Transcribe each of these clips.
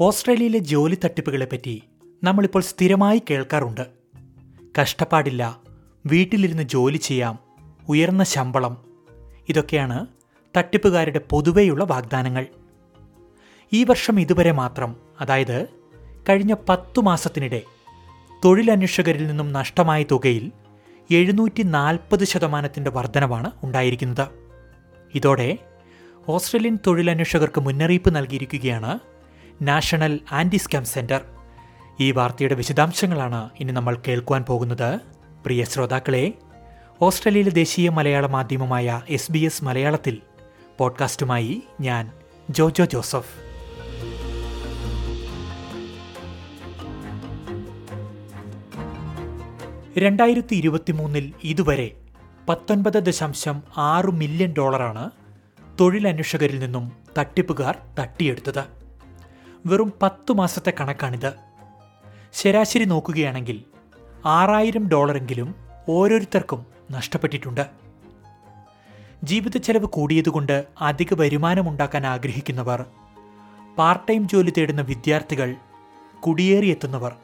ഓസ്ട്രേലിയയിലെ ജോലി തട്ടിപ്പുകളെപ്പറ്റി നമ്മളിപ്പോൾ സ്ഥിരമായി കേൾക്കാറുണ്ട്. കഷ്ടപ്പാടില്ല വീട്ടിലിരുന്ന് ജോലി ചെയ്യാം ഉയർന്ന ശമ്പളം. ഇതൊക്കെയാണ് തട്ടിപ്പുകാരുടെ പൊതുവെയുള്ള വാഗ്ദാനങ്ങൾ. ഈ വർഷം ഇതുവരെ മാത്രം അതായത് കഴിഞ്ഞ പത്തു മാസത്തിനിടെ തൊഴിലന്വേഷകരിൽ നിന്നും നഷ്ടമായ തുകയിൽ എഴുന്നൂറ്റി നാൽപ്പത് ശതമാനത്തിന്റെ വർധനവാണ് ഉണ്ടായിരിക്കുന്നത്. ഇതോടെ ഓസ്ട്രേലിയൻ തൊഴിലന്വേഷകർക്ക് മുന്നറിയിപ്പ് നൽകിയിരിക്കുകയാണ് നാഷണൽ ആന്റി സ്കാം സെന്റർ. ഈ വാർത്തയുടെ വിശദാംശങ്ങളാണ് ഇനി നമ്മൾ കേൾക്കുവാൻ പോകുന്നത്. പ്രിയ ശ്രോതാക്കളെ ഓസ്ട്രേലിയയിലെ ദേശീയ മലയാള മാധ്യമമായ എസ് ബി എസ് മലയാളത്തിൽ പോഡ്കാസ്റ്റുമായി ഞാൻ ജോജോ ജോസഫ്. രണ്ടായിരത്തി ഇരുപത്തിമൂന്നിൽ ഇതുവരെ പത്തൊൻപത് ദശാംശം ആറ് മില്യൺ ഡോളറാണ് തൊഴിലന്വേഷകരിൽ നിന്നും തട്ടിപ്പുകാർ തട്ടിയെടുത്തത്. വെറും പത്തു മാസത്തെ കണക്കാണിത്. ശരാശരി നോക്കുകയാണെങ്കിൽ ആറായിരം ഡോളറെങ്കിലും ഓരോരുത്തർക്കും നഷ്ടപ്പെട്ടിട്ടുണ്ട്. ജീവിത ചെലവ് കൂടിയതുകൊണ്ട് അധിക വരുമാനമുണ്ടാക്കാൻ ആഗ്രഹിക്കുന്നവർ പാർട്ട് ടൈം ജോലി തേടുന്ന വിദ്യാർത്ഥികൾ കുടിയേറിയെത്തുന്നവർ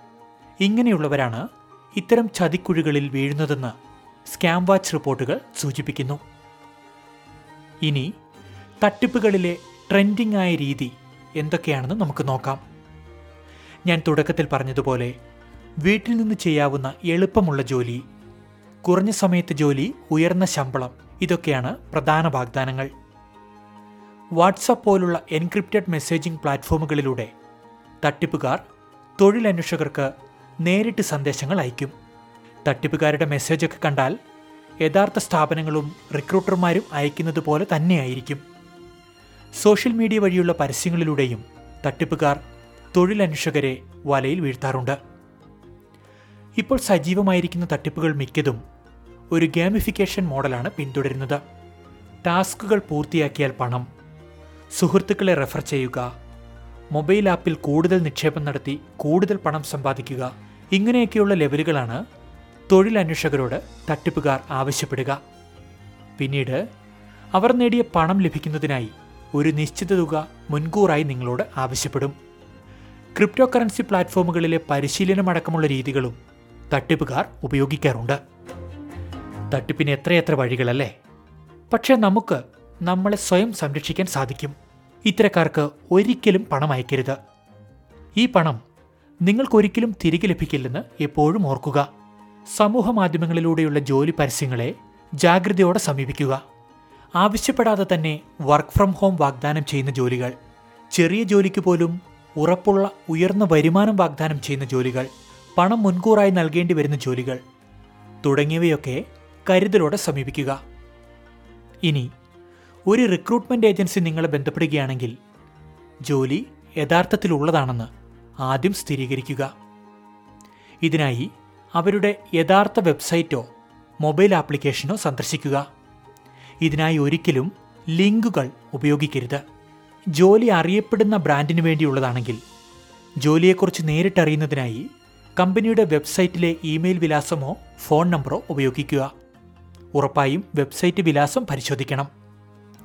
ഇങ്ങനെയുള്ളവരാണ് ഇത്തരം ചതിക്കുഴികളിൽ വീഴുന്നതെന്ന് സ്കാം വാച്ച് റിപ്പോർട്ടുകൾ സൂചിപ്പിക്കുന്നു. ഇനി തട്ടിപ്പുകളിലെ ട്രെൻഡിംഗ് ആയ രീതി എന്തൊക്കെയാണെന്ന് നമുക്ക് നോക്കാം. ഞാൻ തുടക്കത്തിൽ പറഞ്ഞതുപോലെ വീട്ടിൽ നിന്ന് ചെയ്യാവുന്ന എളുപ്പമുള്ള ജോലി കുറഞ്ഞ സമയത്ത് ജോലി ഉയർന്ന ശമ്പളം ഇതൊക്കെയാണ് പ്രധാന വാഗ്ദാനങ്ങൾ. വാട്സപ്പ് പോലുള്ള എൻക്രിപ്റ്റഡ് മെസ്സേജിംഗ് പ്ലാറ്റ്ഫോമുകളിലൂടെ തട്ടിപ്പുകാർ തൊഴിലന്വേഷകർക്ക് നേരിട്ട് സന്ദേശങ്ങൾ അയക്കും. തട്ടിപ്പുകാരുടെ മെസ്സേജൊക്കെ കണ്ടാൽ യഥാർത്ഥ സ്ഥാപനങ്ങളും റിക്രൂട്ടർമാരും അയക്കുന്നത് പോലെ തന്നെയായിരിക്കും. സോഷ്യൽ മീഡിയ വഴിയുള്ള പരസ്യങ്ങളിലൂടെയും തട്ടിപ്പുകാർ തൊഴിലന്വേഷകരെ വലയിൽ വീഴ്ത്താറുണ്ട്. ഇപ്പോൾ സജീവമായിരിക്കുന്ന തട്ടിപ്പുകൾ മിക്കതും ഒരു ഗെയിമിഫിക്കേഷൻ മോഡലാണ് പിന്തുടരുന്നത്. ടാസ്കുകൾ പൂർത്തിയാക്കിയാൽ പണം സുഹൃത്തുക്കളെ റെഫർ ചെയ്യുക മൊബൈൽ ആപ്പിൽ കൂടുതൽ നിക്ഷേപം നടത്തി കൂടുതൽ പണം സമ്പാദിക്കുക ഇങ്ങനെയൊക്കെയുള്ള ലെവലുകളാണ് തൊഴിലന്വേഷകരോട് തട്ടിപ്പുകാർ ആവശ്യപ്പെടുക. പിന്നീട് അവർ നേടിയ പണം ലഭിക്കുന്നതിനായി ഒരു നിശ്ചിത തുക മുൻകൂറായി നിങ്ങളോട് ആവശ്യപ്പെടും. ക്രിപ്റ്റോ കറൻസി പ്ലാറ്റ്ഫോമുകളിലെ പരിശീലനമടക്കമുള്ള രീതികളും തട്ടിപ്പുകാർ ഉപയോഗിക്കാറുണ്ട്. തട്ടിപ്പിന് എത്രയെത്ര വഴികളല്ലേ? പക്ഷേ നമുക്ക് നമ്മളെ സ്വയം സംരക്ഷിക്കാൻ സാധിക്കും. ഇത്തരക്കാർക്ക് ഒരിക്കലും പണം അയക്കരുത്. ഈ പണം നിങ്ങൾക്കൊരിക്കലും തിരികെ ലഭിക്കില്ലെന്ന് എപ്പോഴും ഓർക്കുക. സമൂഹ മാധ്യമങ്ങളിലൂടെയുള്ള ജോലി പരസ്യങ്ങളെ ജാഗ്രതയോടെ സമീപിക്കുക. ആവശ്യപ്പെടാതെ തന്നെ വർക്ക് ഫ്രം ഹോം വാഗ്ദാനം ചെയ്യുന്ന ജോലികൾ ചെറിയ ജോലിക്ക് പോലും ഉറപ്പുള്ള ഉയർന്ന വരുമാനം വാഗ്ദാനം ചെയ്യുന്ന ജോലികൾ പണം മുൻകൂറായി നൽകേണ്ടി വരുന്ന ജോലികൾ തുടങ്ങിയവയൊക്കെ കരുതലോടെ സമീപിക്കുക. ഇനി ഒരു റിക്രൂട്ട്മെന്റ് ഏജൻസി നിങ്ങളെ ബന്ധപ്പെടുകയാണെങ്കിൽ ജോലി യഥാർത്ഥത്തിലുള്ളതാണെന്ന് ആദ്യം സ്ഥിരീകരിക്കുക. ഇതിനായി അവരുടെ യഥാർത്ഥ വെബ്സൈറ്റോ മൊബൈൽ ആപ്ലിക്കേഷനോ സന്ദർശിക്കുക. ഇതിനായി ഒരിക്കലും ലിങ്കുകൾ ഉപയോഗിക്കരുത്. ജോലി അറിയപ്പെടുന്ന ബ്രാൻഡിന് വേണ്ടിയുള്ളതാണെങ്കിൽ ജോലിയെക്കുറിച്ച് നേരിട്ടറിയുന്നതിനായി കമ്പനിയുടെ വെബ്സൈറ്റിലെ ഇമെയിൽ വിലാസമോ ഫോൺ നമ്പറോ ഉപയോഗിക്കുക. ഉറപ്പായും വെബ്സൈറ്റ് വിലാസം പരിശോധിക്കണം.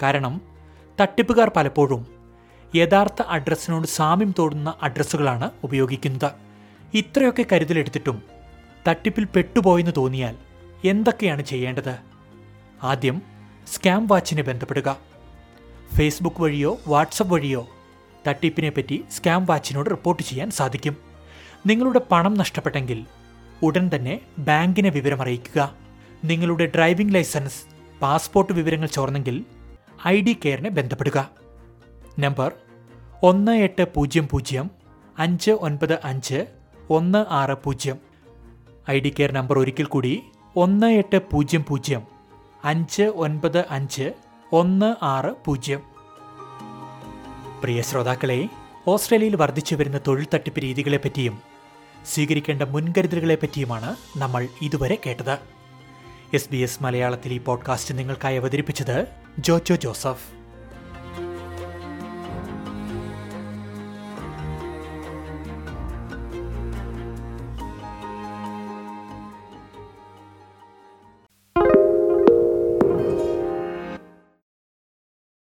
കാരണം തട്ടിപ്പുകാർ പലപ്പോഴും യഥാർത്ഥ അഡ്രസ്സിനോട് സാമ്യം തോന്നുന്ന അഡ്രസ്സുകളാണ് ഉപയോഗിക്കുന്നത്. ഇത്രയൊക്കെ കരുതലെടുത്തിട്ടും തട്ടിപ്പിൽ പെട്ടുപോയെന്ന് തോന്നിയാൽ എന്തൊക്കെയാണ് ചെയ്യേണ്ടത്? ആദ്യം സ്കാം വാച്ചിനെ ബന്ധപ്പെടുക. ഫേസ്ബുക്ക് വഴിയോ വാട്സപ്പ് വഴിയോ തട്ടിപ്പിനെ പറ്റി സ്കാം വാച്ചിനോട് റിപ്പോർട്ട് ചെയ്യാൻ സാധിക്കും. നിങ്ങളുടെ പണം നഷ്ടപ്പെട്ടെങ്കിൽ ഉടൻ തന്നെ ബാങ്കിനെ വിവരമറിയിക്കുക. നിങ്ങളുടെ ഡ്രൈവിംഗ് ലൈസൻസ് പാസ്പോർട്ട് വിവരങ്ങൾ ചോർന്നെങ്കിൽ ഐ ഡി കെയറിനെ ബന്ധപ്പെടുക. നമ്പർ ഒന്ന് എട്ട് പൂജ്യം പൂജ്യം അഞ്ച് ഒൻപത് അഞ്ച് ഒന്ന് ആറ് പൂജ്യം. ഐ ഡി കെയർ നമ്പർ ഒരിക്കൽ കൂടി ഒന്ന് എട്ട് പൂജ്യം പൂജ്യം അഞ്ച് ഒൻപത് അഞ്ച് ഒന്ന് ആറ് പൂജ്യം. പ്രിയ ശ്രോതാക്കളെ ഓസ്ട്രേലിയയിൽ വർദ്ധിച്ചു വരുന്ന തൊഴിൽ തട്ടിപ്പ് രീതികളെപ്പറ്റിയും സ്വീകരിക്കേണ്ട മുൻകരുതലുകളെപ്പറ്റിയുമാണ് നമ്മൾ ഇതുവരെ കേട്ടത്. എസ് ബി എസ് മലയാളത്തിൽ ഈ പോഡ്കാസ്റ്റ് നിങ്ങൾക്കായി അവതരിപ്പിച്ചത് ജോജോ ജോസഫ്.